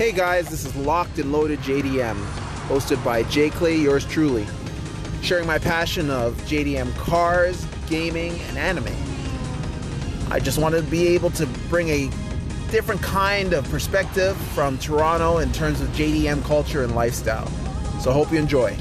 Hey guys, this is Locked and Loaded JDM, hosted by J Clay, yours truly, sharing my passion of JDM cars, gaming, and anime. I just wanted to be able to bring a different kind of perspective from Toronto in terms of JDM culture and lifestyle. So hope you enjoy.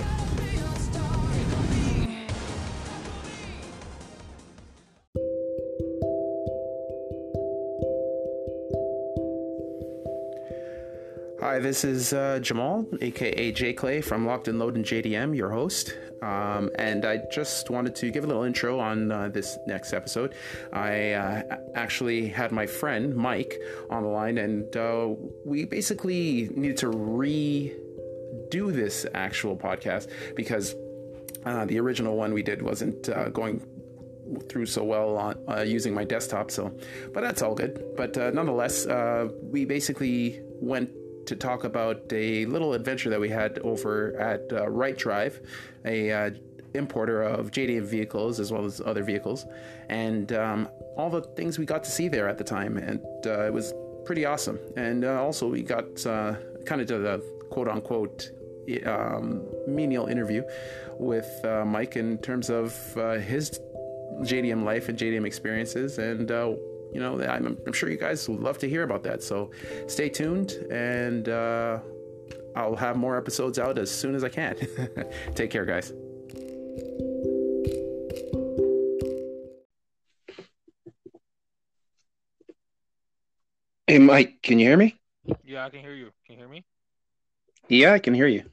Hi, this is uh, Jamal, aka J Clay from Locked and Loaded JDM, your host. Um, and I just wanted to give a little intro on uh, this next episode. I uh, actually had my friend Mike on the line, and uh, we basically needed to redo this actual podcast because uh, the original one we did wasn't uh, going through so well on uh, using my desktop so but that's all good but uh, nonetheless uh, we basically went to talk about a little adventure that we had over at uh, right drive a uh, importer of JDM vehicles as well as other vehicles and um, all the things we got to see there at the time and uh, it was pretty awesome and also we got kind of did a quote unquote um, menial interview with Mike in terms of his JDM life and JDM experiences. And, uh, you know, I'm, I'm, sure you guys would love to hear about that. So stay tuned and uh, I'll have more episodes out as soon as I can. Take care, guys. Hey, Mike, can you hear me? Yeah, I can hear you. Can you hear me? Yeah, I can hear you.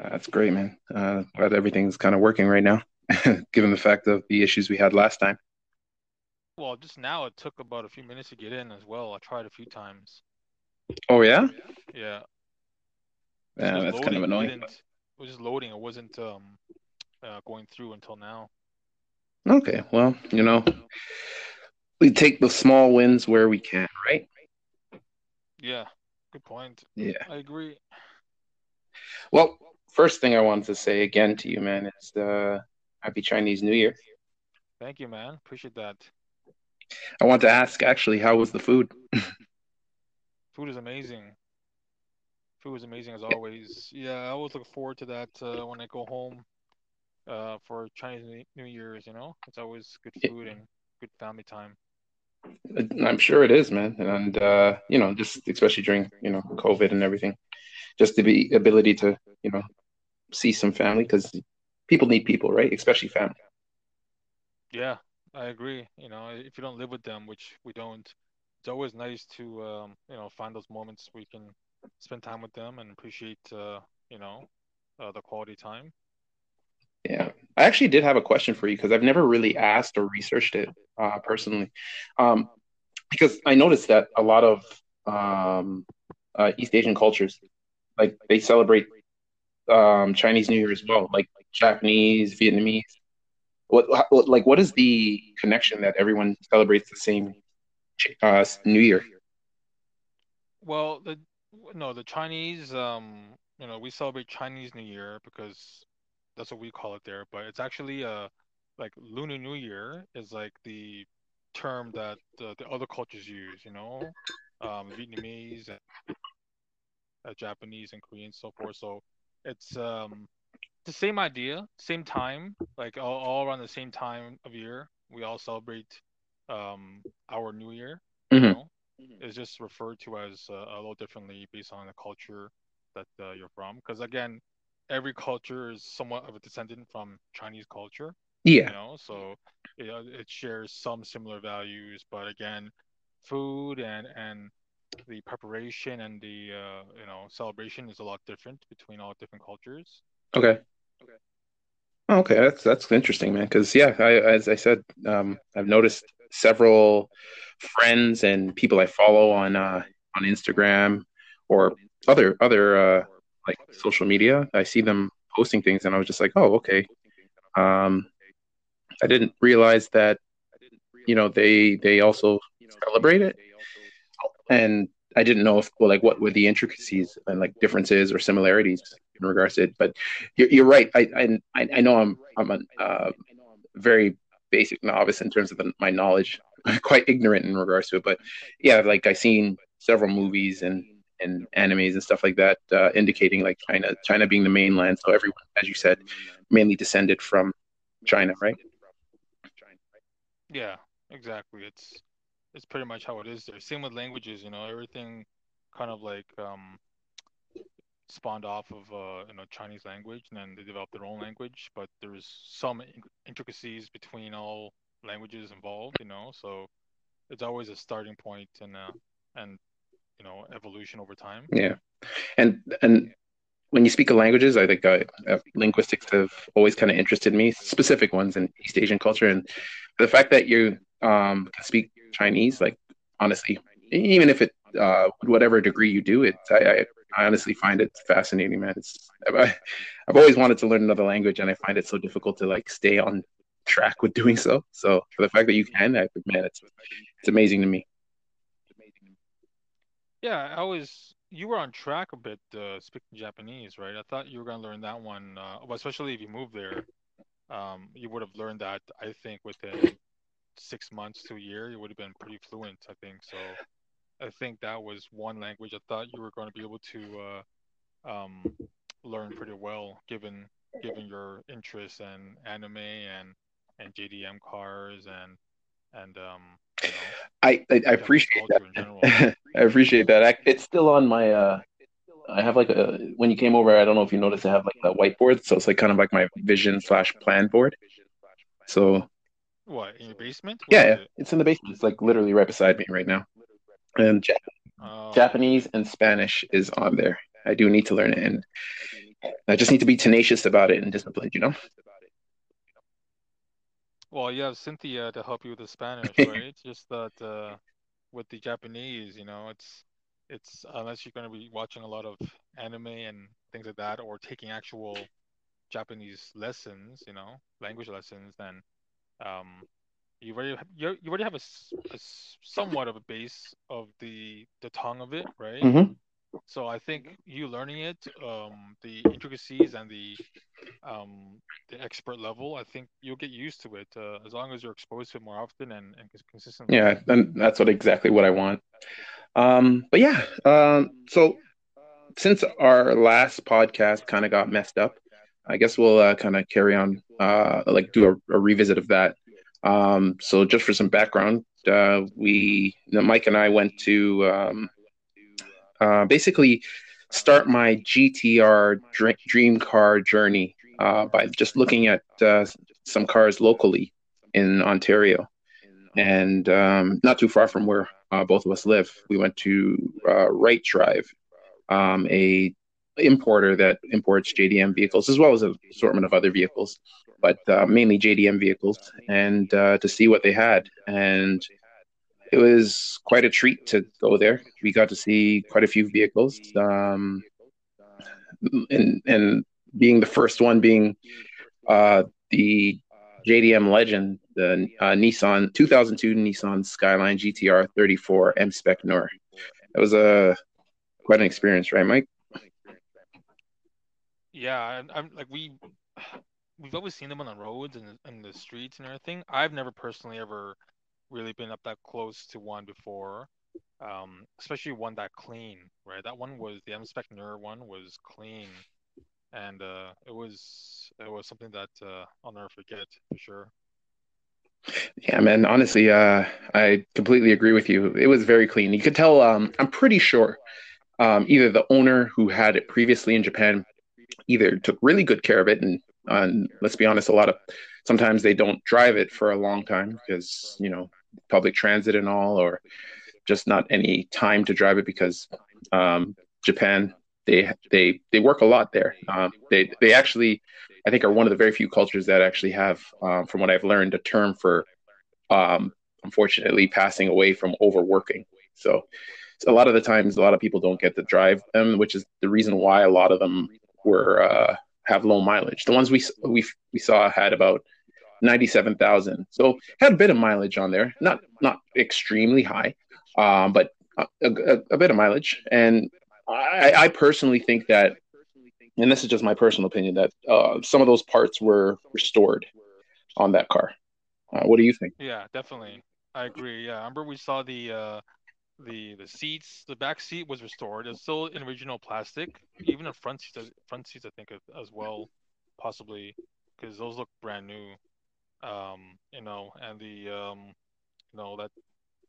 Uh, that's great, man. Uh, glad everything's kind of working right now. given the fact of the issues we had last time. Well, just now it took about a few minutes to get in as well. I tried a few times. Oh yeah. Yeah. Yeah, that's loading. kind of annoying. It, it was just loading. It wasn't um, uh, going through until now. Okay, well, you know, we take the small wins where we can, right? Yeah, good point. Yeah, I agree. Well, first thing I wanted to say again to you, man, is uh, Happy Chinese New Year. Thank you, man. Appreciate that. I want to ask actually, how was the food? food is amazing. Food is amazing as always. Yeah, I always look forward to that uh, when I go home uh, for Chinese New Year's. You know, it's always good food and good family time. I'm sure it is, man, and uh, you know, just especially during you know COVID and everything, just the ability to you know see some family because people need people, right? Especially family. Yeah, I agree. You know, if you don't live with them, which we don't, it's always nice to um, you know find those moments we can spend time with them and appreciate uh, you know uh, the quality time. Yeah, I actually did have a question for you because I've never really asked or researched it uh, personally, um, because I noticed that a lot of um, uh, East Asian cultures, like they celebrate um, Chinese New Year as well. Like Japanese, Vietnamese? What, what like what is the connection that everyone celebrates the same uh, New Year? Well, the no, the Chinese, um, you know, we celebrate Chinese New Year because that's what we call it there. But it's actually uh like Lunar New Year is like the term that the, the other cultures use. You know, um, Vietnamese and uh, Japanese and Korean, so forth. So it's um the same idea, same time, like all, all around the same time of year. We all celebrate um, our New Year. Mm-hmm. You know? It's just referred to as uh, a little differently based on the culture that uh, you're from. Because again, every culture is somewhat of a descendant from Chinese culture. Yeah. You know, so it, it shares some similar values, but again, food and and the preparation and the uh, you know celebration is a lot different between all different cultures. Okay. Okay. Okay, that's that's interesting, man. Because yeah, I, as I said, um, I've noticed several friends and people I follow on uh, on Instagram or other other uh, like social media. I see them posting things, and I was just like, oh, okay. Um, I didn't realize that you know they they also celebrate it, and I didn't know if well, like what were the intricacies and like differences or similarities in regards to it. But you're, you're right. I, I I know I'm I'm a uh, very basic novice in terms of the, my knowledge, quite ignorant in regards to it. But yeah, like I've seen several movies and in animes and stuff like that, uh, indicating like China, China being the mainland. So everyone, as you said, mainly descended from China, right? Yeah, exactly. It's it's pretty much how it is there. Same with languages, you know, everything kind of like um spawned off of uh, you know Chinese language, and then they developed their own language. But there's some intricacies between all languages involved, you know. So it's always a starting point and uh, and you know evolution over time. Yeah, and and when you speak of languages, I think uh, uh, linguistics have always kind of interested me, specific ones in East Asian culture, and the fact that you um, can speak Chinese, like honestly, even if it uh, whatever degree you do it, I, I, honestly find it fascinating, man. It's I, I've always wanted to learn another language, and I find it so difficult to like stay on track with doing so. So for the fact that you can, I, man, it's it's amazing to me. Yeah, I was. You were on track a bit uh, speaking Japanese, right? I thought you were going to learn that one, uh, well, especially if you moved there. Um, you would have learned that, I think, within six months to a year. You would have been pretty fluent, I think. So, I think that was one language I thought you were going to be able to uh, um, learn pretty well, given given your interest in anime and and JDM cars and and um, you know, I, I, I appreciate that. I appreciate that. It's still on my. uh I have like a when you came over. I don't know if you noticed. I have like a whiteboard, so it's like kind of like my vision slash plan board. So. What in your basement? yeah, yeah. It? it's in the basement. It's like literally right beside me right now, and Jap- oh. Japanese and Spanish is on there. I do need to learn it, and I just need to be tenacious about it and disciplined. You know. Well, you have Cynthia to help you with the Spanish, right? Just that uh, with the Japanese, you know, it's it's unless you're going to be watching a lot of anime and things like that, or taking actual Japanese lessons, you know, language lessons, then um, you already you, you already have a, a, somewhat of a base of the the tongue of it, right? Mm-hmm. So I think you learning it, um, the intricacies and the um, the expert level, I think you'll get used to it uh, as long as you're exposed to it more often and, and consistently. Yeah, and that's what exactly what I want. Um, but yeah, um, so since our last podcast kind of got messed up, I guess we'll uh, kind of carry on, uh, like do a, a revisit of that. Um, so just for some background, uh, we, Mike and I went to um, uh, basically start my GTR dream car journey uh, by just looking at uh, some cars locally in Ontario, and um, not too far from where uh, both of us live. We went to uh, Right Drive, um, a importer that imports JDM vehicles as well as an assortment of other vehicles, but uh, mainly JDM vehicles, and to see what they had and it was quite a treat to go there. We got to see quite a few vehicles, um, and and being the first one being uh, the JDM Legend, the uh, Nissan 2002 Nissan Skyline GTR 34 M Spec Noir. That was a quite an experience, right, Mike? Yeah, I'm like we we've always seen them on the roads and in the streets and everything. I've never personally ever really been up that close to one before, um, especially one that clean, right? That one was the M Spec Noir one was clean, and uh, it was it was something that uh, I'll never forget for sure. Yeah, man. Honestly, uh, I completely agree with you. It was very clean. You could tell. Um, I'm pretty sure um, either the owner who had it previously in Japan either took really good care of it, and, and let's be honest, a lot of sometimes they don't drive it for a long time because you know public transit and all, or just not any time to drive it because um, Japan they they they work a lot there. Um, they they actually I think are one of the very few cultures that actually have, um, from what I've learned, a term for um, unfortunately passing away from overworking. So, so, a lot of the times, a lot of people don't get to drive them, which is the reason why a lot of them were uh, have low mileage. The ones we we we saw had about 97,000. So had a bit of mileage on there, not not extremely high, um, but a, a, a, bit of mileage. And I, I, personally think that, and this is just my personal opinion, that uh, some of those parts were restored on that car. Uh, what do you think? Yeah, definitely. I agree. Yeah, I remember we saw the uh, the the seats, the back seat was restored. It's still in original plastic. Even the front seats, front seats, I think as well, possibly, because those look brand new. Um, you know, and the um, you know that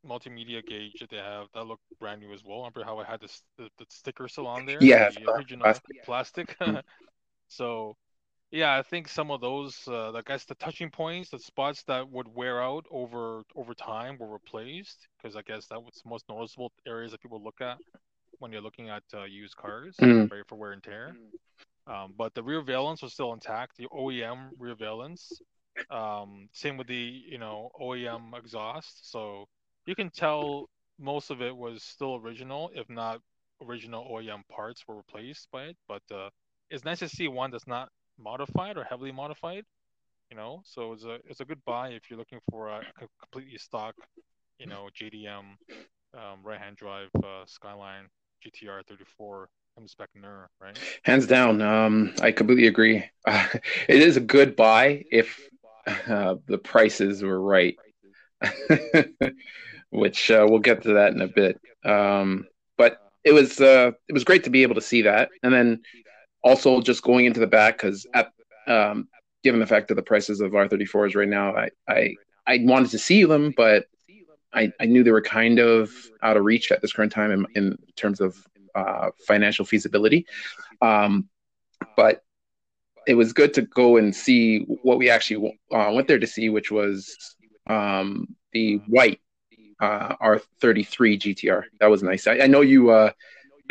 multimedia gauge that they have that looked brand new as well. Remember how I had this the, the sticker still on there? Yeah, the original plastic. plastic. so yeah, I think some of those, uh, I guess the touching points, the spots that would wear out over over time were replaced because I guess that was the most noticeable areas that people look at when you're looking at uh, used cars, mm. ready for wear and tear. Um, but the rear valence was still intact, the OEM rear valence. Um, same with the you know OEM exhaust, so you can tell most of it was still original, if not original OEM parts were replaced by it. But uh, it's nice to see one that's not modified or heavily modified. You know, so it's a it's a good buy if you're looking for a completely stock, you know, JDM um, right-hand drive uh, Skyline GTR 34 M spec right? Hands down, um, I completely agree. Uh, it is a good buy if uh, the prices were right, which uh, we'll get to that in a bit. Um, but it was uh, it was great to be able to see that, and then also just going into the back because um, given the fact that the prices of R34s right now, I I, I wanted to see them, but I, I knew they were kind of out of reach at this current time in, in terms of uh, financial feasibility. Um, but it was good to go and see what we actually uh, went there to see, which was um, the white uh, R33 GTR. That was nice. I, I know you uh,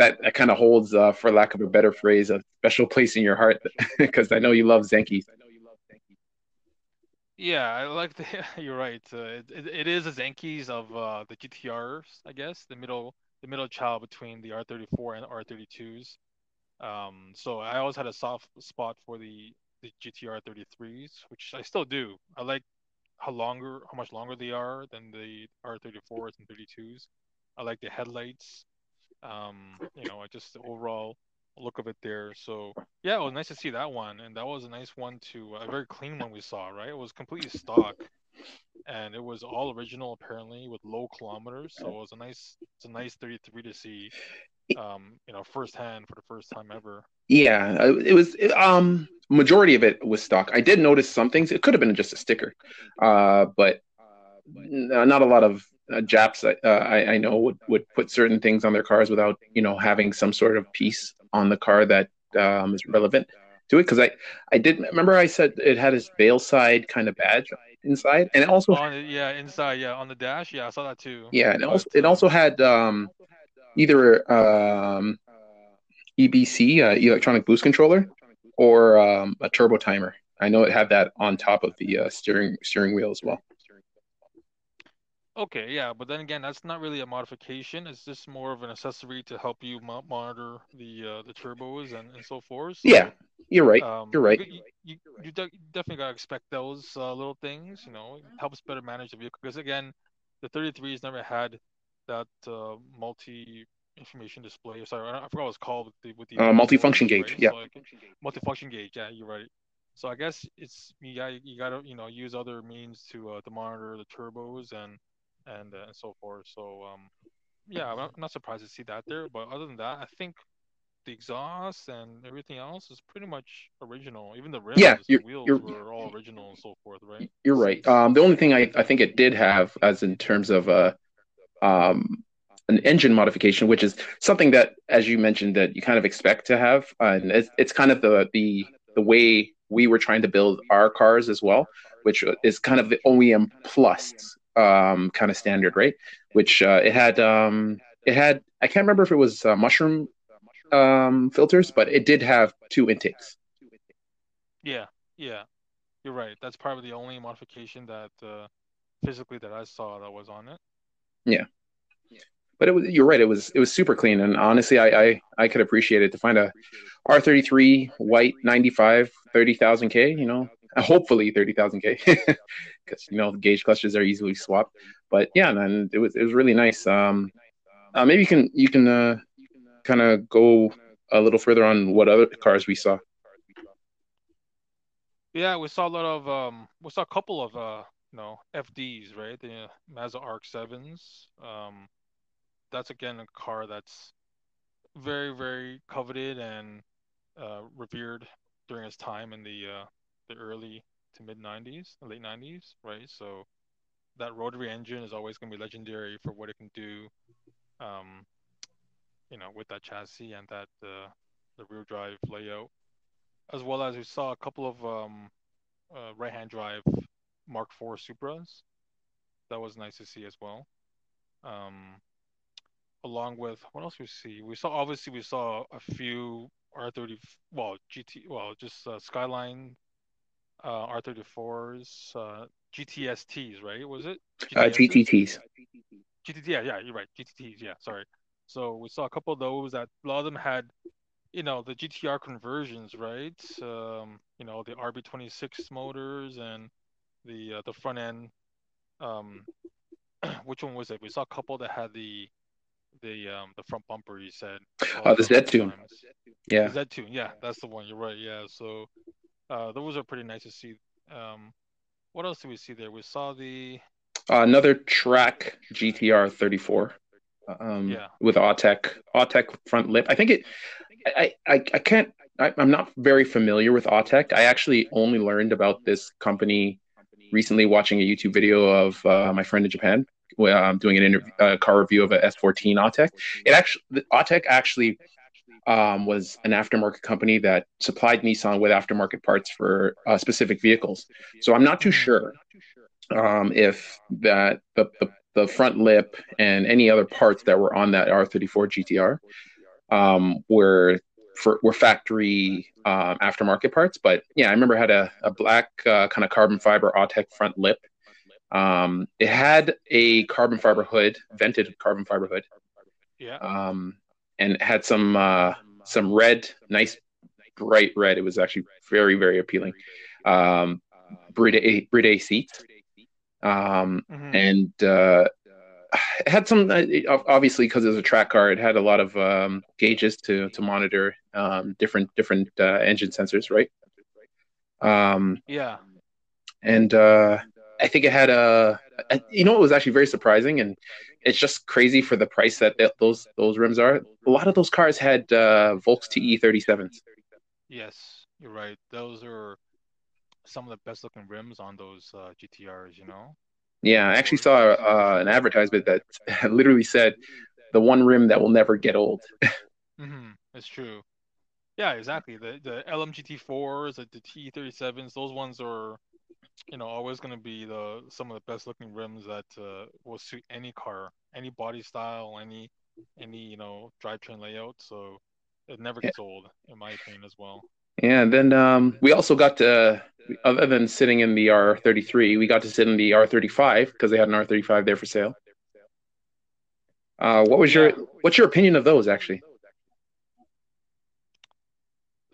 that, that kind of holds, uh, for lack of a better phrase, a special place in your heart because I know you love Zenki. Yeah, I like the. You're right. Uh, it, it, is a Zenki's of uh, the GTRs, I guess, the middle the middle child between the R34 and R32s. Um, so I always had a soft spot for the the GTR 33s, which I still do. I like how longer, how much longer they are than the R34s and 32s. I like the headlights. Um, you know, I just the overall look of it there. So yeah, it was nice to see that one, and that was a nice one to a very clean one we saw. Right, it was completely stock, and it was all original apparently with low kilometers. So it was a nice, it's a nice 33 to see, um, you know, firsthand for the first time ever. Yeah, uh, it was. Um, majority of it was stock. I did notice some things. It could have been just a sticker, uh, but not a lot of uh, Japs uh, I, I know would, would put certain things on their cars without you know having some sort of piece on the car that um, is relevant to it. Because I I did remember I said it had his Veilside kind of badge inside, and it also on, yeah inside yeah on the dash yeah I saw that too. Yeah, and it also it also had um, either um, EBC uh, electronic boost controller or um, a turbo timer. I know it had that on top of the uh, steering steering wheel as well. Okay, yeah, but then again, that's not really a modification. It's just more of an accessory to help you mo- monitor the uh, the turbos and, and so forth. So, yeah, you're right. Um, you're right. You, you, you de- definitely gotta expect those uh, little things. You know, it helps better manage the vehicle because again, the 33s never had that uh, multi information display. Sorry, I forgot what it's called with the with the uh, multifunction gauge. Right? Yeah, so multifunction gauge. Yeah, you're right. So I guess it's you got you got to you know use other means to uh, to monitor the turbos and and uh, and so forth. So um, yeah, I'm not, not surprised to see that there. But other than that, I think the exhaust and everything else is pretty much original. Even the rims, yeah, the wheels were all original and so forth, right? You're right. Um, the only thing I, I think it did have, as in terms of uh, um, an engine modification, which is something that, as you mentioned, that you kind of expect to have, and it's, it's kind of the the the way we were trying to build our cars as well, which is kind of the OEM plus um, kind of standard, right? Which uh, it had um, it had I can't remember if it was uh, mushroom um, filters, but it did have two intakes. Yeah, yeah, you're right. That's probably the only modification that uh, physically that I saw that was on it. Yeah, but it was you're right. It was it was super clean, and honestly, I I, I could appreciate it to find a R33 white 95 30,000 K. You know, hopefully 30,000 K. because you know the gauge clusters are easily swapped. But yeah, man, it was it was really nice. Um, uh, maybe you can you can uh, kind of go a little further on what other cars we saw. Yeah, we saw a lot of um, we saw a couple of uh, you know FDs, right? The Mazda RX sevens. Um, that's again a car that's very very coveted and uh, revered during his time in the uh, the early to mid 90s, late 90s, right? So that rotary engine is always going to be legendary for what it can do, um, you know, with that chassis and that uh, the rear drive layout, as well as we saw a couple of um, uh, right-hand drive Mark IV Supras. That was nice to see as well. Um, along with what else we see? We saw obviously we saw a few R30 well GT well just uh, Skyline uh, R34s uh, GTSTs right was it uh, GTTs GTT yeah yeah you're right GTTs yeah sorry so we saw a couple of those that a lot of them had you know the GTR conversions right um, you know the RB26 motors and the uh, the front end um, which one was it we saw a couple that had the the um the front bumper you said. Oh, the Z tune. Yeah. The Z tune. Yeah, that's the one. You're right. Yeah. So uh, those are pretty nice to see. Um, what else did we see there? We saw the uh, another track GTR 34. Um, yeah. With Autech, Autech front lip. I think it. I I, I can't. I, I'm not very familiar with Autech. I actually only learned about this company recently watching a YouTube video of uh, my friend in Japan um, doing an interview, uh, car review of a S14 Autech. It actually, the Autech actually um, was an aftermarket company that supplied Nissan with aftermarket parts for uh, specific vehicles. So I'm not too sure um, if that the, the, the front lip and any other parts that were on that R34 GTR um, were for were factory um, aftermarket parts. But yeah, I remember had a, a black uh, kind of carbon fiber Autech front lip um, it had a carbon fiber hood, vented carbon fiber hood. Yeah. Um, and it had some uh, some red, nice bright red. It was actually very very appealing. Um, Bride Bride seats. Um, mm-hmm. and uh, it had some uh, obviously because it was a track car. It had a lot of um, gauges to to monitor um, different different uh, engine sensors, right? Um, yeah. And uh, I think it had a, a, you know, it was actually very surprising, and it's just crazy for the price that those those rims are. A lot of those cars had uh, Volks TE 37s. Yes, you're right. Those are some of the best looking rims on those uh, GTRs. You know. Yeah, I actually saw uh, an advertisement that literally said, "The one rim that will never get old." mm-hmm. It's true. Yeah, exactly. The the LMGT4s, the, the T37s, those ones are you know always going to be the some of the best looking rims that uh, will suit any car, any body style, any any you know drivetrain layout. So it never gets yeah. old, in my opinion, as well. Yeah, and then um, we also got to, other than sitting in the R33, we got to sit in the R35 because they had an R35 there for sale. Uh, what was yeah. your what's your opinion of those actually?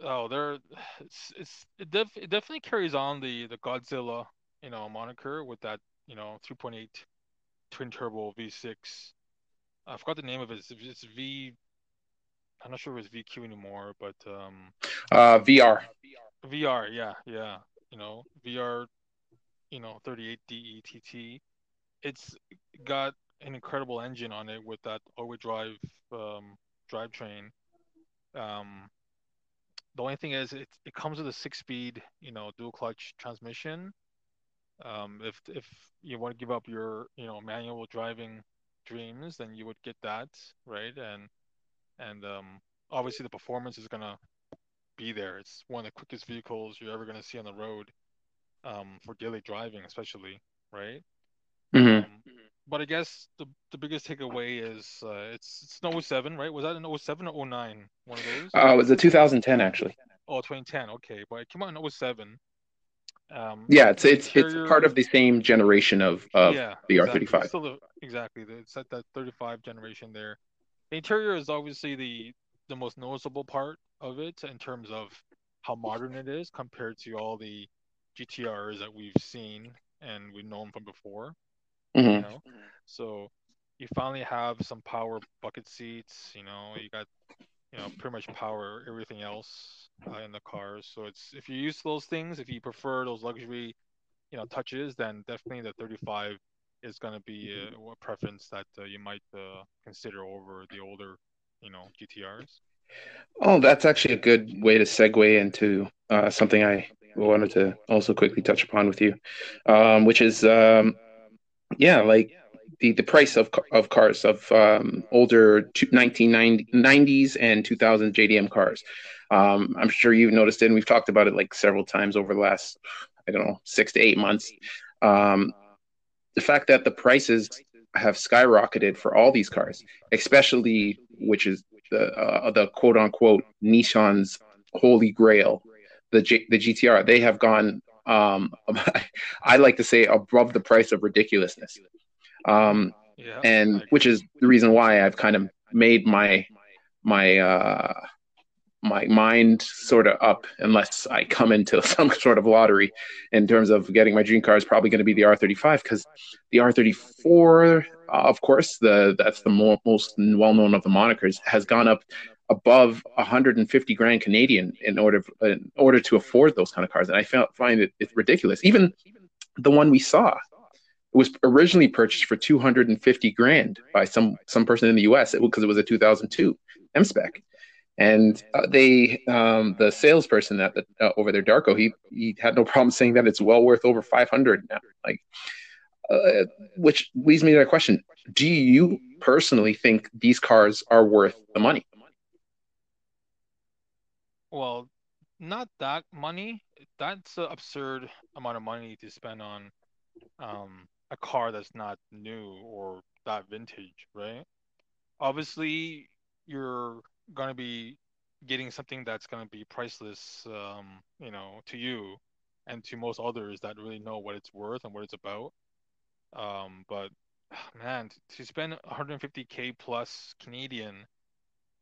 Oh, they're it's, it's it, def, it definitely carries on the the Godzilla you know moniker with that you know 3.8 twin turbo V6. I forgot the name of it. It's, it's V. I'm not sure if it's VQ anymore, but um. Uh, VR. VR, yeah, yeah. You know, VR. You know, 38 DETT. It's got an incredible engine on it with that all-wheel drive um, drivetrain. Um, the only thing is it, it comes with a six speed you know dual clutch transmission. Um, if if you want to give up your you know manual driving dreams then you would get that right? And and um, obviously the performance is gonna be there. It's one of the quickest vehicles you're ever gonna see on the road um, for daily driving especially right mm-hmm. um, but I guess the the biggest takeaway is uh, it's it's an 07, right? Was that an 07 or 09? One of those? Uh, it was a 2010 actually. Oh, 2010. Okay, but it came out in 07. Um, yeah, it's it's it's part of the same generation of of yeah, the exactly. R35. Still the, exactly, it's at that 35 generation there. The interior is obviously the the most noticeable part of it in terms of how modern it is compared to all the GTRs that we've seen and we've known from before. Mm-hmm. You know, so you finally have some power bucket seats. You know, you got you know pretty much power everything else uh, in the cars. So it's if you use those things, if you prefer those luxury, you know, touches, then definitely the 35 is going to be a, a, preference that uh, you might uh, consider over the older, you know, GTRs? Oh, that's actually a good way to segue into uh, something I wanted to also quickly touch upon with you, um, which is, um, yeah, like the, the price of of cars of um, older 1990s and 2000 JDM cars. Um, I'm sure you've noticed it, and we've talked about it like several times over the last, I don't know, six to eight months. Um, the fact that the prices have skyrocketed for all these cars, especially which is the uh, the quote unquote Nissan's holy grail, the G- the GTR. They have gone. Um, I like to say above the price of ridiculousness, um, yeah, and which is the reason why I've kind of made my my uh, my mind sort of up unless I come into some sort of lottery in terms of getting my dream car is probably going to be the R35 because the R34, uh, of course, the that's the more, most well known of the monikers, has gone up above 150 grand Canadian in order in order to afford those kind of cars, and I found, find it it's ridiculous. Even the one we saw it was originally purchased for 250 grand by some some person in the U.S. because it, it was a 2002 M spec and uh, they um, the salesperson at the uh, over there darko he he had no problem saying that it's well worth over 500 now like uh, which leads me to a question do you personally think these cars are worth the money well not that money that's an absurd amount of money to spend on um, a car that's not new or that vintage right obviously you're going to be getting something that's going to be priceless, um, you know, to you and to most others that really know what it's worth and what it's about. Um, but man, to spend 150k plus Canadian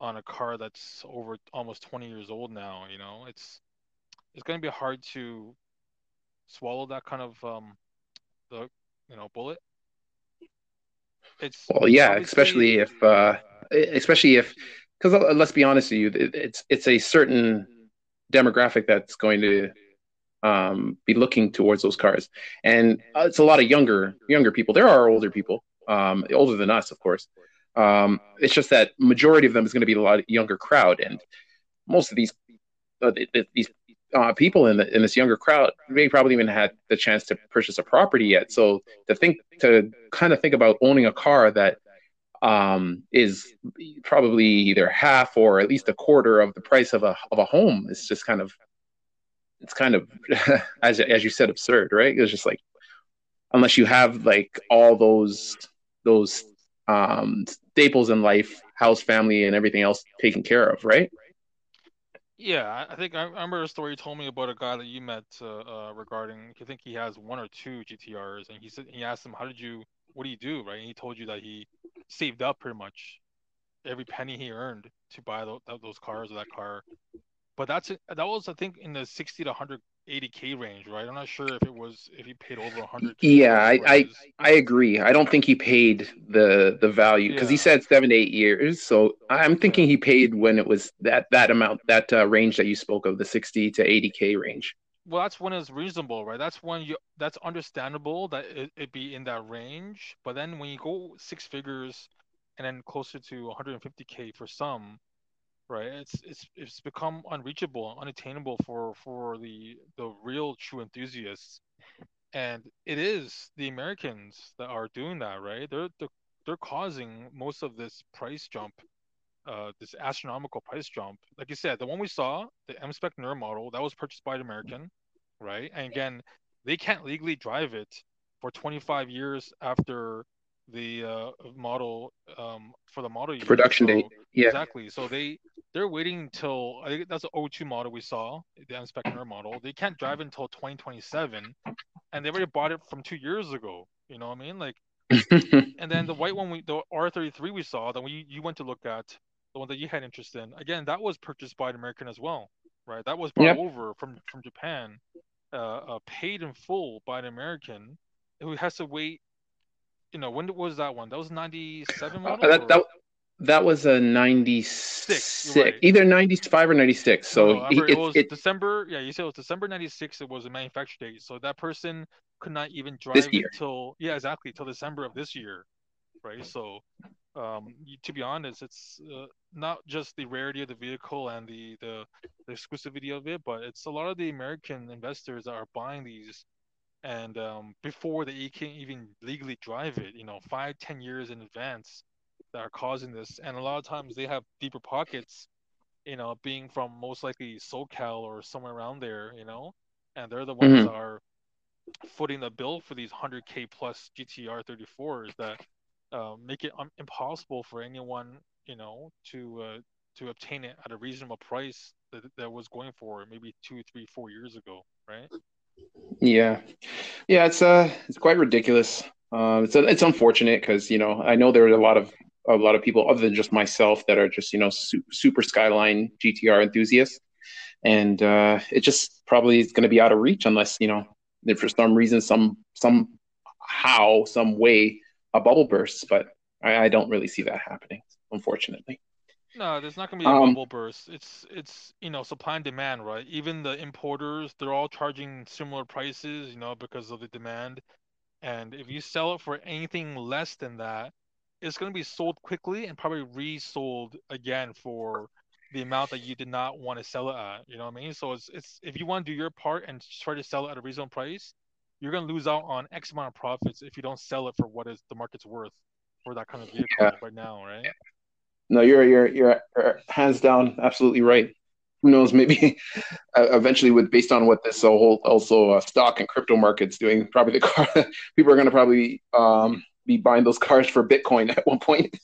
on a car that's over almost 20 years old now, you know, it's it's going to be hard to swallow that kind of um, the you know bullet. It's well, yeah, especially if uh, especially if because uh, let's be honest with you, it's it's a certain demographic that's going to um, be looking towards those cars, and uh, it's a lot of younger younger people. There are older people, um, older than us, of course. Um, it's just that majority of them is going to be a lot younger crowd, and most of these uh, these uh, people in the, in this younger crowd may probably even had the chance to purchase a property yet. So to think to kind of think about owning a car that um, is probably either half or at least a quarter of the price of a of a home. It's just kind of it's kind of as as you said absurd, right? It's just like unless you have like all those those um, staples in life, house, family, and everything else taken care of, right? Yeah, I think I remember a story you told me about a guy that you met uh, uh, regarding. I think he has one or two GTRs, and he said he asked him, "How did you? What do you do?" Right? And he told you that he saved up pretty much every penny he earned to buy those, those cars or that car. But that's that was I think in the 60 to 180k range, right? I'm not sure if it was if he paid over 100. Yeah, I, I I agree. I don't think he paid the the value because yeah. he said seven to eight years. So I'm thinking he paid when it was that that amount that uh, range that you spoke of, the 60 to 80k range well that's when it's reasonable right that's when you that's understandable that it, it be in that range but then when you go six figures and then closer to 150k for some right it's it's it's become unreachable unattainable for for the the real true enthusiasts and it is the americans that are doing that right they're they're, they're causing most of this price jump uh, this astronomical price jump. Like you said, the one we saw, the M Spec model, that was purchased by an American, right? And again, they can't legally drive it for 25 years after the uh, model um, for the model year. production so, date. Yeah, exactly. So they they're waiting until I think that's the 02 model we saw, the M Spec Noir model. They can't drive until 2027, and they already bought it from two years ago. You know what I mean? Like, and then the white one, we the R33 we saw that we you went to look at the one that you had interest in. Again, that was purchased by an American as well, right? That was brought yep. over from from Japan, uh, uh, paid in full by an American who has to wait. You know, when was that one? That was ninety seven model. Uh, that, that, that was a ninety six, right. either ninety five or ninety six. So no, it, it, was it, December. Yeah, you said it was December ninety six. It was a manufacture date. So that person could not even drive year. yeah, exactly till December of this year, right? So, um, to be honest, it's uh, not just the rarity of the vehicle and the, the the exclusivity of it, but it's a lot of the American investors that are buying these, and um, before they can even legally drive it, you know, five ten years in advance, that are causing this, and a lot of times they have deeper pockets, you know, being from most likely SoCal or somewhere around there, you know, and they're the ones Mhm. that are footing the bill for these 100k plus GTR 34s that uh, make it um, impossible for anyone, you know, to uh, to obtain it at a reasonable price that, that was going for maybe two, three, four years ago, right? Yeah, yeah, it's uh, it's quite ridiculous. Uh, it's it's unfortunate because you know I know there are a lot of a lot of people other than just myself that are just you know su- super Skyline GTR enthusiasts, and uh, it just probably is going to be out of reach unless you know for some reason some somehow some way a bubble bursts. But I, I don't really see that happening, unfortunately. No, there's not gonna be a Um, bubble burst. It's it's you know supply and demand, right? Even the importers, they're all charging similar prices, you know, because of the demand. And if you sell it for anything less than that, it's gonna be sold quickly and probably resold again for the amount that you did not want to sell it at. You know what I mean? So it's it's if you want to do your part and try to sell it at a reasonable price, you're gonna lose out on X amount of profits if you don't sell it for what is the market's worth for that kind of vehicle Yeah. right now, right? No, you're you're you're you're hands down absolutely right. Who knows? Maybe uh, eventually, with based on what this whole also uh, stock and crypto market's doing, probably the car people are going to probably um, be buying those cars for Bitcoin at one point.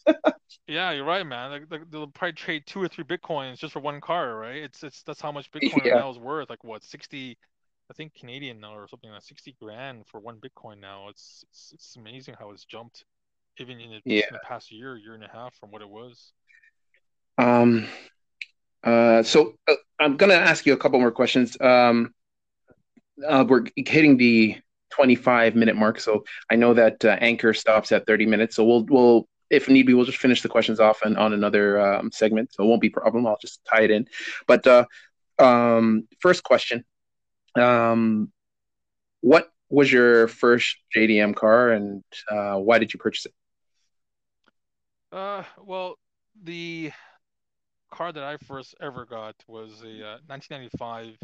Yeah, you're right, man. Like, like they'll probably trade two or three bitcoins just for one car, right? It's it's that's how much Bitcoin right Yeah. now is worth. Like what, 60, I think Canadian now or something like 60 grand for one Bitcoin now. It's it's, it's amazing how it's jumped even in the, Yeah. in the past year, year and a half from what it was. Um, uh, so uh, I'm going to ask you a couple more questions. Um, uh, we're hitting the 25 minute mark, so I know that uh, Anchor stops at 30 minutes. So we'll we'll if need be, we'll just finish the questions off and on another um, segment. So it won't be a problem. I'll just tie it in. But uh, um, first question: um, What was your first JDM car, and uh, why did you purchase it? Uh, well, the car that I first ever got was a uh, 1995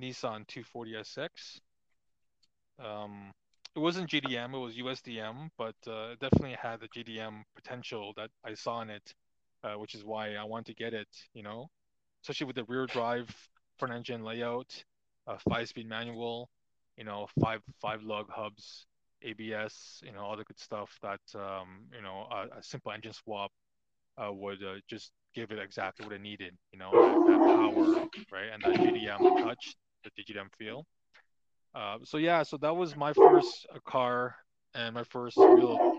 Nissan 240SX. Um, it wasn't JDM, it was USDM, but uh, it definitely had the JDM potential that I saw in it, uh, which is why I wanted to get it, you know, especially with the rear drive front engine layout, a five speed manual, you know, five five lug hubs, ABS, you know, all the good stuff that um, you know, a, a simple engine swap uh, would uh, just give it exactly what it needed, you know, that, power, right, and that JDM touch, the JDM feel. Uh, so yeah, so that was my first uh, car and my first real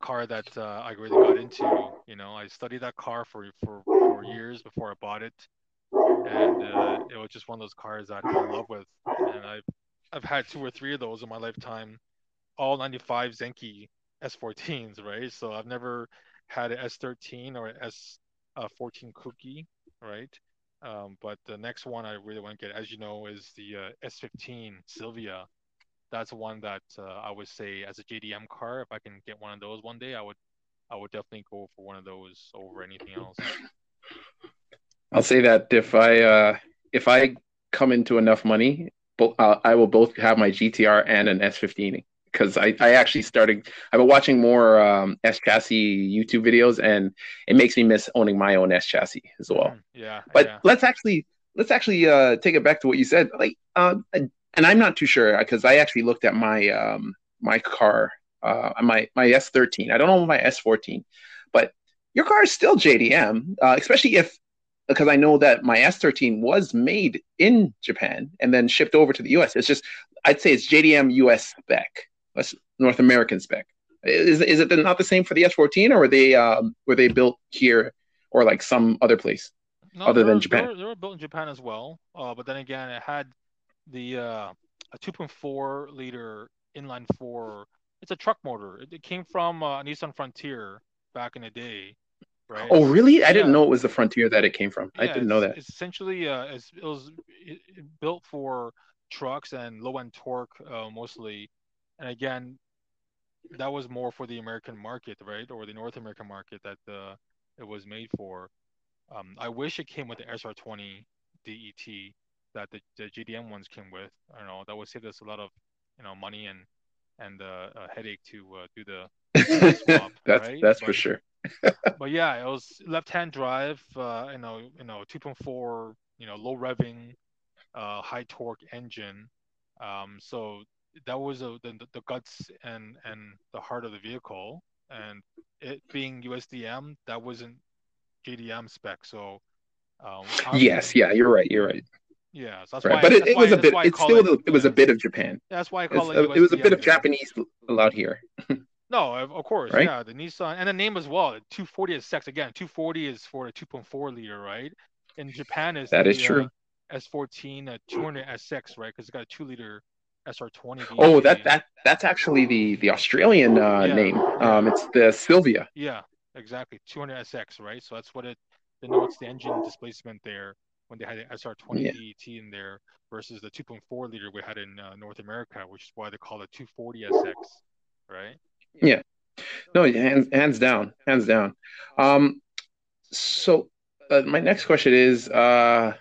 car that uh, I really got into. You know, I studied that car for for for years before I bought it, and uh, it was just one of those cars that I fell in love with. And I've I've had two or three of those in my lifetime, all 95 Zenki S14s, right? So I've never had an S13 or an S14 Kouki, right? Um, but the next one I really want to get, as you know, is the uh, S15 Sylvia. That's one that uh, I would say as a JDM car, if I can get one of those one day, I would I would definitely go for one of those over anything else. I'll say that if I uh, if I come into enough money, uh, I will both have my GTR and an S15 because I, I actually started I've been watching more um, S chassis YouTube videos and it makes me miss owning my own S chassis as well. Mm, yeah, But yeah. let's actually let's actually uh, take it back to what you said. Like, uh, and I'm not too sure because I actually looked at my um, my car, uh, my my S13. I don't know my S14, but your car is still JDM, uh, especially if because I know that my S13 was made in Japan and then shipped over to the US. It's just I'd say it's JDM US spec, that's North American spec. Is is it not the same for the S14, or were they um, were they built here or like some other place? No, other than were, Japan. They were, they were built in Japan as well. Uh, but then again, it had the uh, a 2.4 liter inline four. It's a truck motor. It, it came from uh, Nissan Frontier back in the day, right? Oh, really? I didn't know it was the Frontier that it came from. I didn't know that. It's essentially uh, it's, it was built for trucks and low end torque uh, mostly. And again, that was more for the American market, right, or the North American market that uh, it was made for. Um, I wish it came with the SR20 DET that the, the JDM ones came with. I don't know that would save us a lot of you know money and and uh, a headache to uh, do the swap, that's right? that's but, for sure. but yeah, it was left-hand drive. Uh, you know, you know, 2.4, you know, low revving, uh, high torque engine. Um, so that was a, the, the guts and and the heart of the vehicle. And it being USDM, that wasn't JDM spec. So um, yes, yeah, you're right. You're right. Yeah, so that's right. why. But it, it was a bit. It's still. It, it was a bit of Japan. That's why I call it's, it. it was a bit of Japanese allowed here. no, of course, right? yeah. The Nissan and the name as well. 240SX again. 240 is for the 2.4 liter, right? In Japan is that the, is true. Uh, S14, uh, 200 SX, right? Because it's got a two liter SR20. Oh, that that that's actually the the Australian uh, yeah. name. Um, it's the Silvia. Yeah, exactly. 200 SX, right? So that's what it denotes the engine displacement there when they had an SR20 yeah. DET in there versus the 2.4 liter we had in uh, North America, which is why they call it 240 SX, right? Yeah. No, hands hands down, hands down. Um, so uh, my next question is, uh,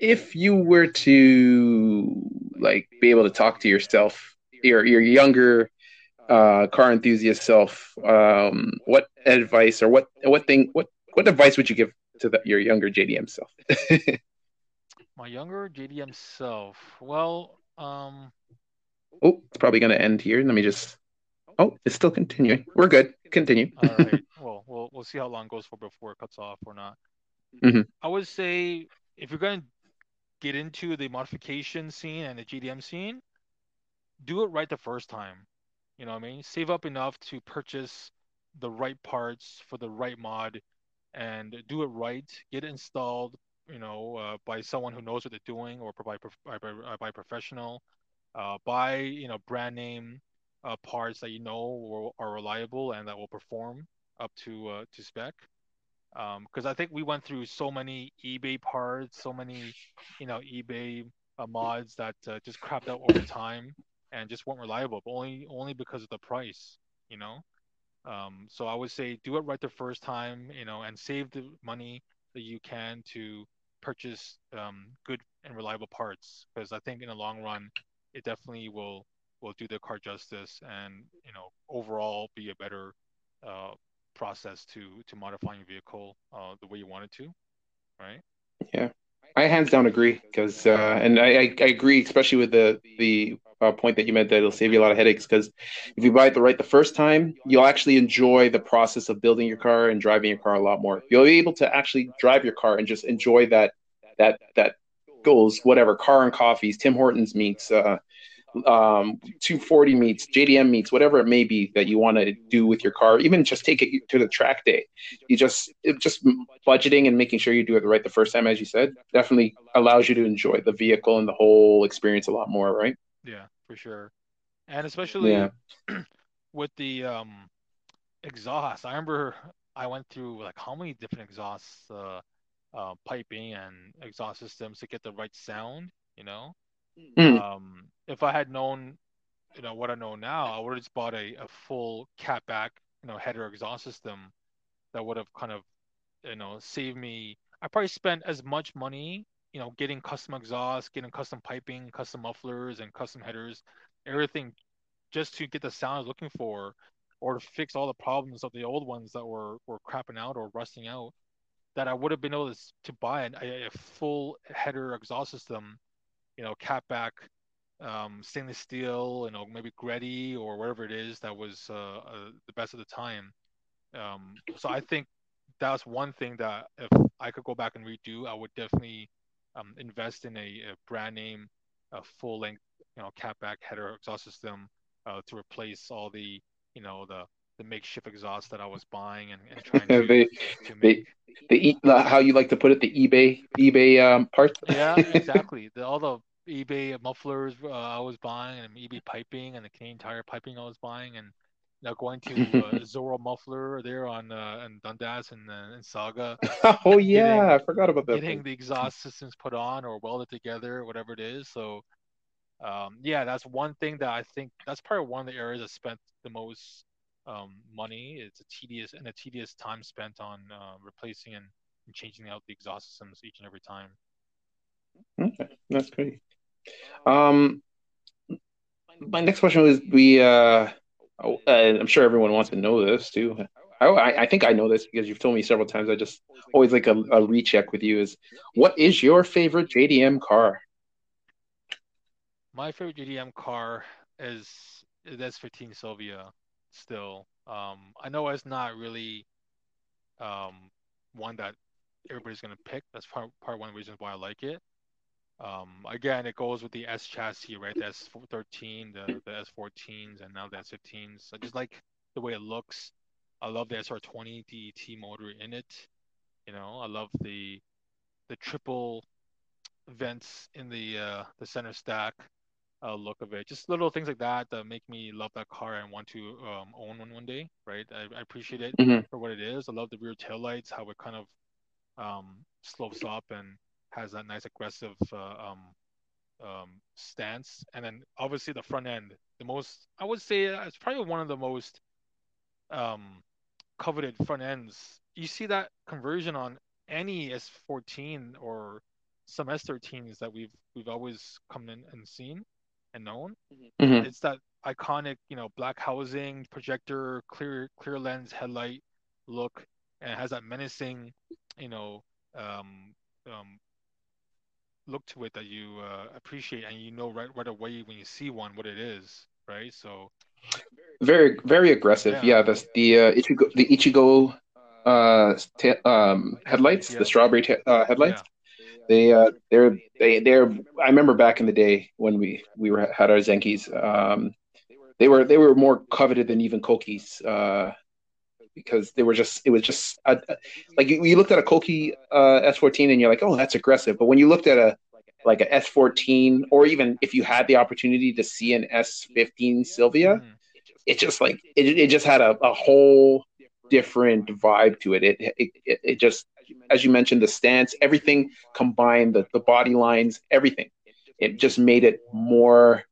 if you were to like be able to talk to yourself, your your younger uh, car enthusiast self, um, what advice or what what thing what what advice would you give to the, your younger JDM self? My younger JDM self. Well, um. Oh, it's probably going to end here. Let me just. Oh, it's still continuing. We're good. Continue. All right. Well, we'll we'll see how long it goes for before it cuts off or not. Mm-hmm. I would say if you're going to get into the modification scene and the JDM scene, do it right the first time. You know what I mean? Save up enough to purchase the right parts for the right mod and do it right. Get it installed, you know, uh, by someone who knows what they're doing or by by, by, by professional. Uh, buy you know brand name uh, parts that you know are reliable and that will perform up to uh, to spec. Because um, I think we went through so many eBay parts, so many you know eBay uh, mods that uh, just crapped out over time and just weren't reliable, but only only because of the price, you know. Um, so I would say do it right the first time, you know, and save the money that you can to purchase um, good and reliable parts because I think in the long run, it definitely will will do the car justice and you know overall be a better uh, process to to modifying your vehicle uh, the way you want it to, right? Yeah, I hands down agree because uh, and I, I agree especially with the the uh, point that you made that it'll save you a lot of headaches because if you buy it the right the first time, you'll actually enjoy the process of building your car and driving your car a lot more. You'll be able to actually drive your car and just enjoy that that that goes whatever car and coffees, Tim Hortons meets, uh, um, 240 meets, JDM meets, whatever it may be that you want to do with your car. Even just take it to the track day. You just just budgeting and making sure you do it right the first time, as you said, definitely allows you to enjoy the vehicle and the whole experience a lot more, right? Yeah, for sure. And especially yeah. with the um exhaust. I remember I went through like how many different exhausts uh, uh piping and exhaust systems to get the right sound, you know? Mm. Um if I had known you know what I know now, I would have just bought a, a full catback, you know, header exhaust system that would have kind of, you know, saved me I probably spent as much money you know, getting custom exhaust, getting custom piping, custom mufflers, and custom headers, everything just to get the sound I was looking for, or to fix all the problems of the old ones that were were crapping out or rusting out. That I would have been able to, to buy a, a full header exhaust system, you know, catback, um, stainless steel, you know, maybe Greddy or whatever it is that was uh, uh, the best at the time. Um, so I think that's one thing that if I could go back and redo, I would definitely um, invest in a, a, brand name, a full length, you know, catback header exhaust system uh, to replace all the, you know, the the makeshift exhaust that I was buying and, and trying to, the, to make. The, the, how you like to put it, the eBay eBay um, parts. yeah, exactly. The, all the eBay mufflers uh, I was buying and eBay piping and the Canadian Tire piping I was buying and Now going to uh, Zoro Muffler there on uh, and Dundas and, uh, and Saga. oh yeah, getting, I forgot about that. Getting thing. the exhaust systems put on or welded together, whatever it is. So um, yeah, that's one thing that I think that's probably one of the areas I spent the most um, money. It's a tedious and a tedious time spent on uh, replacing and, and, changing out the exhaust systems each and every time. Okay, that's great. Um, my next question was we. Uh, oh, uh, I'm sure everyone wants to know this too. I, I think I know this because you've told me several times. I just always like a, a recheck with you. Is what is your favorite JDM car? My favorite JDM car is that's S15 Silvia. Still, um, I know it's not really um, one that everybody's gonna pick. That's part part one the reasons why I like it. Um, again, it goes with the S chassis, right? The S13, the, the S14s, and now the S15s. I just like the way it looks. I love the SR20 DET motor in it. You know, I love the the triple vents in the uh, the center stack uh, look of it. Just little things like that that make me love that car and want to um, own one one day, right? I, I appreciate it mm-hmm. for what it is. I love the rear tail lights, how it kind of um, slopes up and has that nice aggressive uh, um, um, stance. And then obviously the front end, the most, I would say uh, it's probably one of the most um, coveted front ends. You see that conversion on any S14 or some S13s that we've we've always come in and seen and known. Mm-hmm. It's that iconic, you know, black housing, projector, clear clear lens headlight look, and it has that menacing, you know, um, um, look to it that you uh, appreciate, and you know right right away when you see one what it is, right? So very very aggressive. Yeah, yeah the the uh, Ichigo the Ichigo uh, t- um, headlights, yeah. the strawberry t- uh, headlights. Yeah. They uh they're they they're I remember back in the day when we we were had our Zenkis um they were they were more coveted than even Koukis uh because they were just it was just uh, like you, you, looked at a Kouki uh, S14 and you're like oh that's aggressive but when you looked at a like a S14 or even if you had the opportunity to see an S15 Silvia mm-hmm. it just like it, it just had a, a whole different vibe to it, it it it just as you mentioned, the stance, everything combined, the, the body lines, everything. It just made it more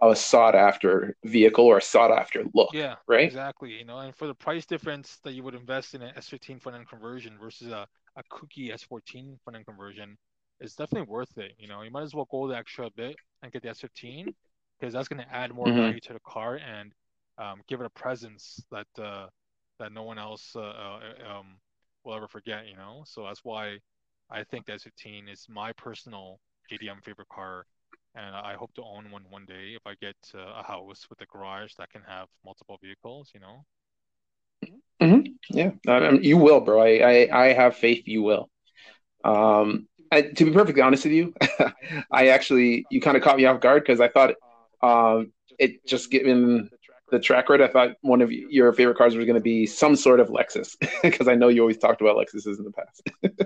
of a sought after vehicle or a sought after look. Yeah, right. Exactly. You know, and for the price difference that you would invest in an S15 front end conversion versus a, a Kouki S14 front end conversion, it's definitely worth it. You know, you might as well go the extra bit and get the S15 because that's going to add more mm-hmm. value to the car and um, give it a presence that uh, that no one else uh, uh, um, will ever forget, you know. So that's why I think the S15 is my personal JDM favorite car, and I hope to own one one day if I get uh, a house with a garage that can have multiple vehicles, you know. Mm-hmm. Yeah, you will, bro. I, I I have faith you will. Um, I, to be perfectly honest with you, I actually you kind of caught me off guard because I thought um, it just given the track record, I thought one of your favorite cars was going to be some sort of Lexus because I know you always talked about Lexuses in the past.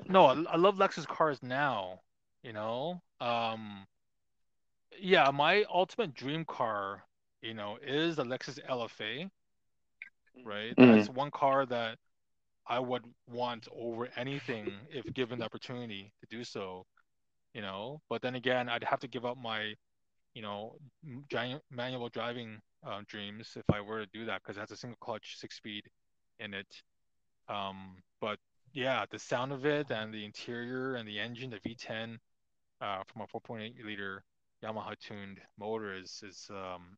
no, I love Lexus cars now. You know, um, yeah, my ultimate dream car, you know, is the Lexus LFA. Right, mm-hmm. that's one car that I would want over anything if given the opportunity to do so. You know, but then again, I'd have to give up my, you know, giant manual driving uh, dreams if I were to do that because it has a single clutch six speed in it. Um, but yeah, the sound of it and the interior and the engine, the V10 uh, from a 4.8 liter Yamaha tuned motor is is um,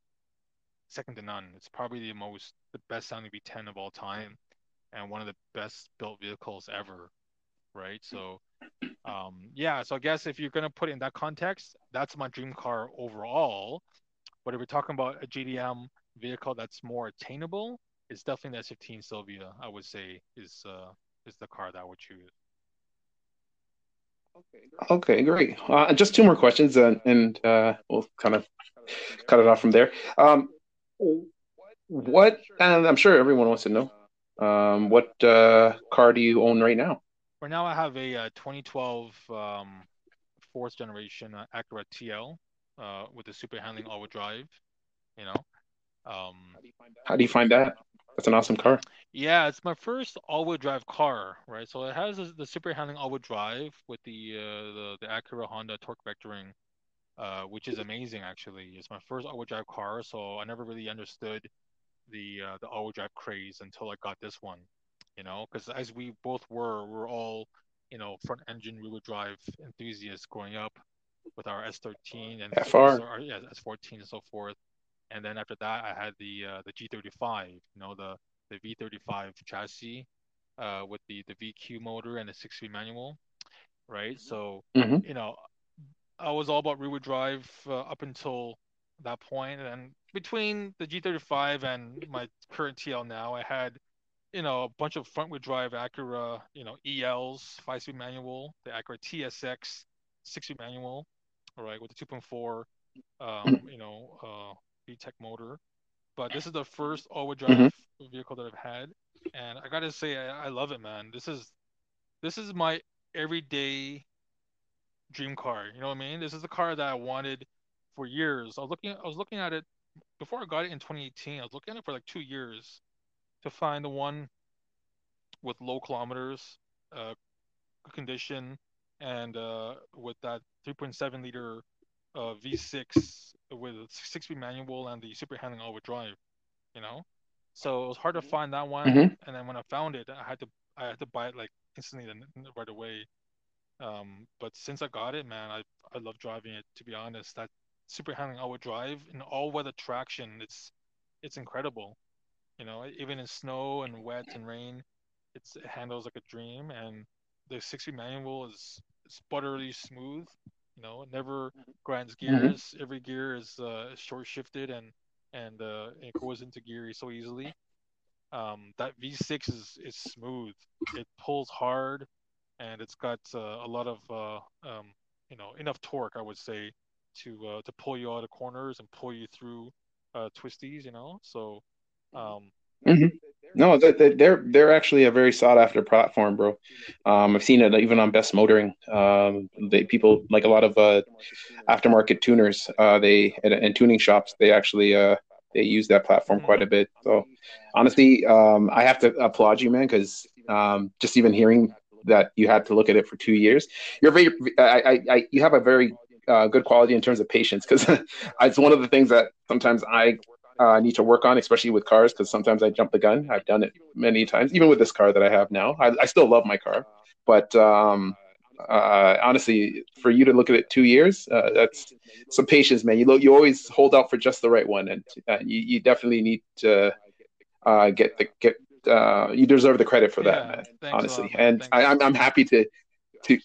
second to none. It's probably the most the best sounding V10 of all time and one of the best built vehicles ever. Right. So um, yeah, so I guess if you're gonna put it in that context, that's my dream car overall. But if we're talking about a JDM vehicle that's more attainable, it's definitely the S15 Silvia. I would say is uh, is the car that I would choose. Okay, okay, great. Uh, just two more questions, uh, and uh, we'll kind of cut it off from there. Um, what? And I'm sure everyone wants to know. Um, what uh, car do you own right now? Right now, I have a, a uh, 2012 um, fourth generation uh, Acura TL uh, with the super handling all-wheel drive. You know, Um, How do you find that? That's an awesome car. yeah, it's my first all-wheel drive car, right? So it has the, the super handling all-wheel drive with the uh, the the Acura Honda torque vectoring, uh, which is amazing actually. It's my first all-wheel drive car, so I never really understood the uh, the all-wheel drive craze until I got this one. You know, because as we both were, we're all you know front engine rear-wheel drive enthusiasts growing up with our S13 and FR. so- yeah, S14 and so forth. And then after that, I had the uh, the G35, you know, the the V35 chassis uh, with the the VQ motor and the six-speed manual, right? So hmm you know, I was all about rear-wheel drive uh, up until that point, and between the G35 and my current TL now, I had you know a bunch of front-wheel drive Acura, you know, ELs, five-speed manual, the Acura TSX six-speed manual, all right, with the 2.4, um, you know, uh, VTEC motor. But this is the first all-wheel hmm drive vehicle that I've had, and I gotta say, I, I love it, man. This is this is my everyday dream car. You know what I mean? This is the car that I wanted for years. I was looking I was looking at it before I got it in 2018. I was looking at it for like two years to find the one with low kilometers, uh, good condition, and uh, with that 3.7 liter uh, V6 with a six-speed manual and the super handling all-wheel drive. You know, so it was hard to find that one. hmm And then when I found it, I had to I had to buy it like instantly right away. Um, but since I got it, man, I I love driving it. To be honest, that super handling all-wheel drive and all-weather traction, it's it's incredible. You know, even in snow and wet and rain, it's, it handles like a dream. And the six-speed manual is is buttery smooth. You know, it never grinds hmm gears. Every gear is uh, short shifted and and uh, it goes into gear so easily. Um, that V6 is is smooth. It pulls hard and it's got uh, a lot of uh, um, you know enough torque, I would say, to uh, to pull you out of corners and pull you through uh, twisties. You know, so um, hmm No, they- they- they're they're actually a very sought after platform, bro. Um, I've seen it even on Best Motoring. Um, they people like a lot of uh, aftermarket tuners. Uh, they and, and tuning shops. They actually uh, they use that platform quite a bit. So honestly, um, I have to applaud you, man, because um, just even hearing that you had to look at it for two years, you're very. I, I, I you have a very uh, good quality in terms of patience because it's one of the things that sometimes I uh, need to work on, especially with cars, because sometimes I jump the gun. I've done it many times, even with this car that I have now. I, I still love my car, but um, uh, honestly, for you to look at it two years, uh, that's some patience, man. You lo- you always hold out for just the right one, and uh, you, you definitely need to uh, get the get. Uh, you deserve the credit for that, yeah, man. thanks a lot, Honestly, and I. I'm I'm happy to to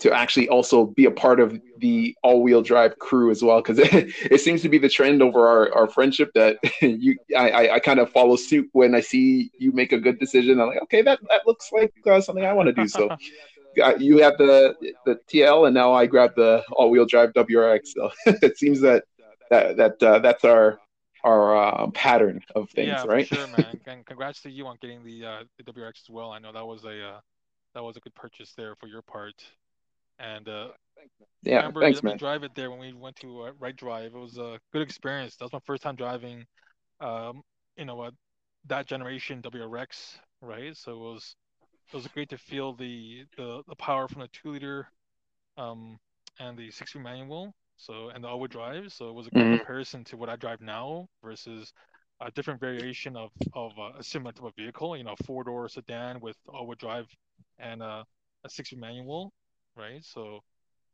to actually also be a part of the all-wheel drive crew as well because it, it seems to be the trend over our, our friendship that you I, I, kind of follow suit when I see you make a good decision. I'm like, okay, that, that looks like uh, something I want to do. So uh, you have the the TL, and now I grab the all-wheel drive WRX. So it seems that that that uh, that's our our uh, pattern of things, Yeah, right? sure, man. And congrats to you on getting the uh, the WRX as well. I know that was a uh, that was a good purchase there for your part. And uh, I Yeah, remember you thanks, man. drive it there when we went to uh, Right Drive. It was a good experience. That was my first time driving, um, you know, uh, that generation WRX, right? So it was it was great to feel the the, the power from the two liter um, and the six speed manual. So and the all-wheel drive. So it was a good hmm comparison to what I drive now versus a different variation of of uh, a similar type of vehicle. You know, four door sedan with all-wheel drive and uh, a six speed manual, right? So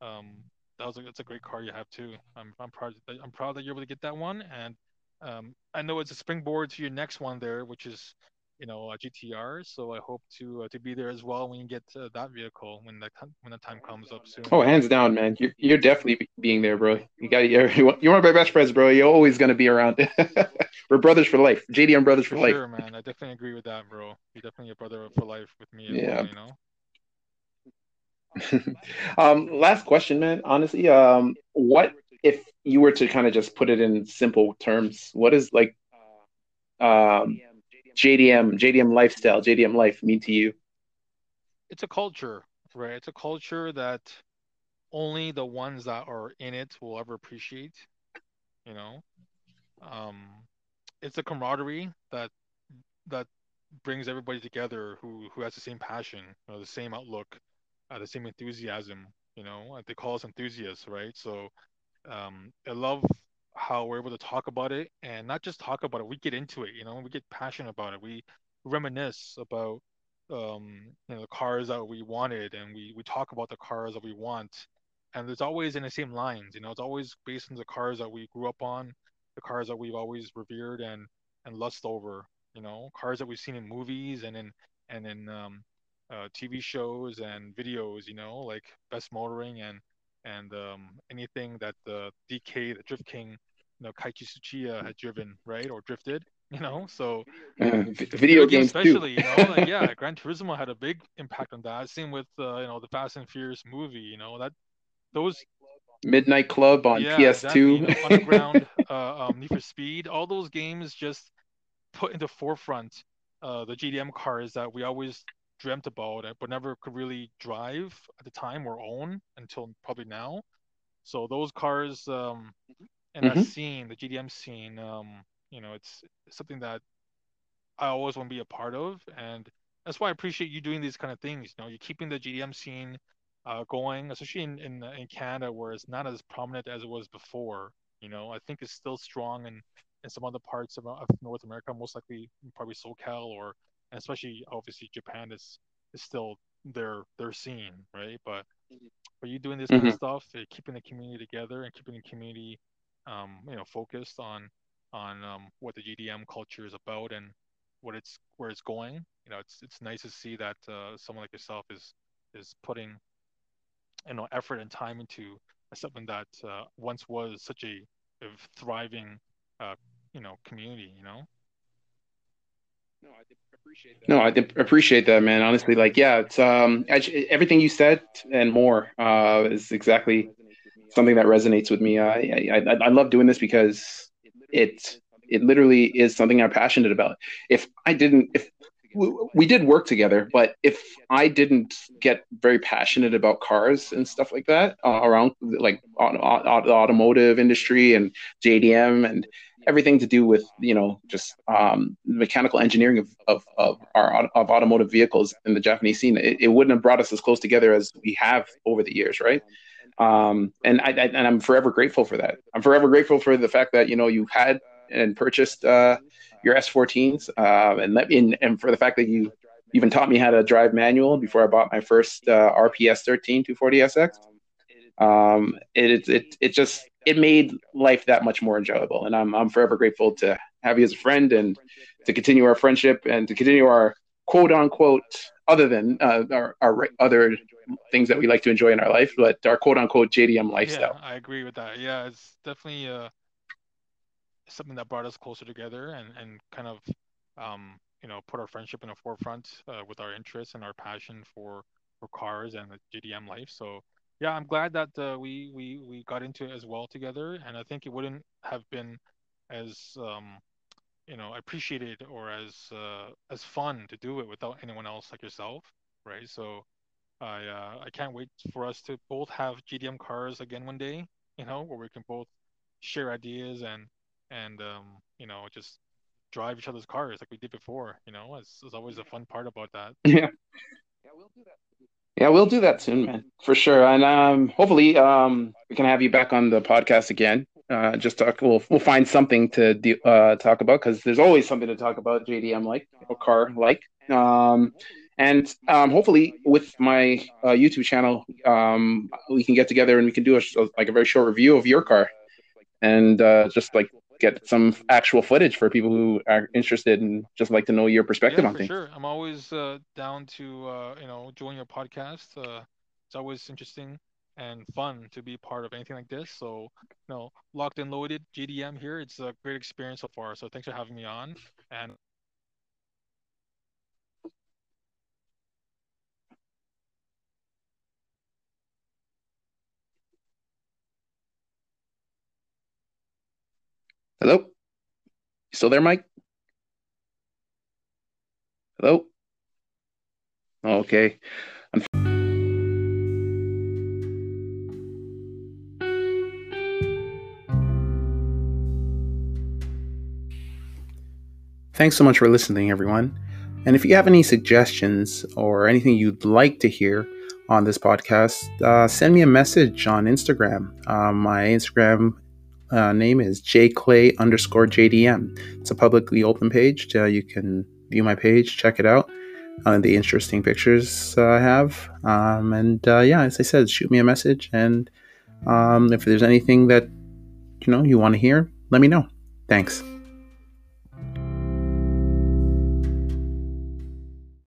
um, that was a, that's a great car you have too. I'm I'm proud that, I'm proud that you're able to get that one, and um, I know it's a springboard to your next one there, which is you know a GTR. So I hope to uh, to be there as well when you get uh, that vehicle when the when the time comes up soon. Oh, hands down, man. You're you're definitely being there, bro. You got you're you're one of my best friends, bro. You're always gonna be around. We're brothers for life. JDM brothers for For life. sure, man. I definitely agree with that, bro. You're definitely a brother for life with me Yeah. well. You know. Um, last question, man. Honestly, um, what if you were to kind of just put it in simple terms? What is like um JDM, JDM lifestyle, JDM life mean to you? It's a culture, right? It's a culture that only the ones that are in it will ever appreciate. You know. Um, it's a camaraderie that that brings everybody together who who has the same passion, you know, the same outlook, uh, the same enthusiasm. You know, they call us enthusiasts, right? So um, I love how we're able to talk about it and not just talk about it. We get into it. You know, we get passionate about it. We reminisce about um, you know the cars that we wanted, and we we talk about the cars that we want. And it's always in the same lines. You know, it's always based on the cars that we grew up on, the cars that we've always revered and and lust over you know cars that we've seen in movies and in and in um, uh, TV shows and videos you know like best motoring and and um, anything that the DK the Drift King you know Keiichi Tsuchiya had driven right or drifted you know so uh, video, games especially too. you know like yeah Gran Turismo had a big impact on that same with uh, you know the Fast and Furious movie you know that those Midnight Club on yeah, PS2 exactly. Underground uh, um, Need for Speed all those games just put in the forefront uh, the JDM cars that we always dreamt about it, but never could really drive at the time or own until probably now. So those cars um, and mm-hmm. that scene, the JDM scene, um, you know, it's, it's something that I always want to be a part of, and that's why I appreciate you doing these kind of things. You know, you're keeping the JDM scene uh, going, especially in, in in Canada, where it's not as prominent as it was before. You know, I think it's still strong in in some other parts of, of North America, most likely probably SoCal or and especially obviously Japan is is still their their scene, right? But but you doing this mm-hmm. kind of stuff, uh, keeping the community together and keeping the community, um, you know, focused on on um, what the JDM culture is about and what it's where it's going. You know, it's it's nice to see that uh, someone like yourself is is putting you know effort and time into something that uh, once was such a, a thriving uh, you know community you know no i appreciate that. No i appreciate that man. Honestly like yeah it's um everything you said and more uh is exactly something that resonates with me. I i, I love doing this because it it literally is something i'm passionate about. If i didn't if we did work together, but if I didn't get very passionate about cars and stuff like that uh, around like auto, auto, automotive industry and JDM and everything to do with you know just um, mechanical engineering of, of, of our of automotive vehicles in the Japanese scene, it, it, wouldn't have brought us as close together as we have over the years, right? Um, and I, I, and I'm forever grateful for that. I'm forever grateful for the fact that you know you had and purchased uh, your S14s, uh, and let me and for the fact that you even taught me how to drive manual before I bought my first uh, RPS 13 240SX. Um, it, it it just it made life that much more enjoyable. And I'm, I'm forever grateful to have you as a friend and to continue our friendship and to continue our quote unquote, other than uh, our, our other things that we like to enjoy in our life, but our quote unquote JDM lifestyle. Yeah, I agree with that. Yeah, it's definitely uh, something that brought us closer together and, and kind of, um, you know, put our friendship in the forefront uh, with our interests and our passion for, for cars and the JDM life. So yeah, I'm glad that uh, we we we got into it as well together, and I think it wouldn't have been as um, you know appreciated or as uh, as fun to do it without anyone else like yourself, right? So I uh, I can't wait for us to both have JDM cars again one day, you know, where we can both share ideas and and um, you know just drive each other's cars like we did before. You know, it's, it's always a fun part about that. Yeah. Yeah, we'll do that. Yeah, we'll do that soon, man, for sure. And um, hopefully, um, we can have you back on the podcast again. Uh, just talk. We'll we'll find something to do, uh, talk about because there's always something to talk about. JDM like or car like. Um, and um, hopefully, with my uh, YouTube channel, um, we can get together and we can do a, like a very short review of your car, and uh, just like get some actual footage for people who are interested and just like to know your perspective yeah, on things. Sure, I'm always uh, down to uh, you know join your podcast. Uh, it's always interesting and fun to be part of anything like this. So, you know, locked and loaded JDM here. It's a great experience so far. So thanks for having me on. And Hello? You still there, Mike? Hello? Okay. Thanks so much for listening, everyone. And if you have any suggestions or anything you'd like to hear on this podcast, uh, send me a message on Instagram. Uh, my Instagram uh, name is jclay underscore jdm. It's a publicly open page. Uh, you can view my page, check it out, uh, the interesting pictures uh, I have. Um, and yeah, as I said, shoot me a message. And um, if there's anything that you know you want to hear, let me know. Thanks.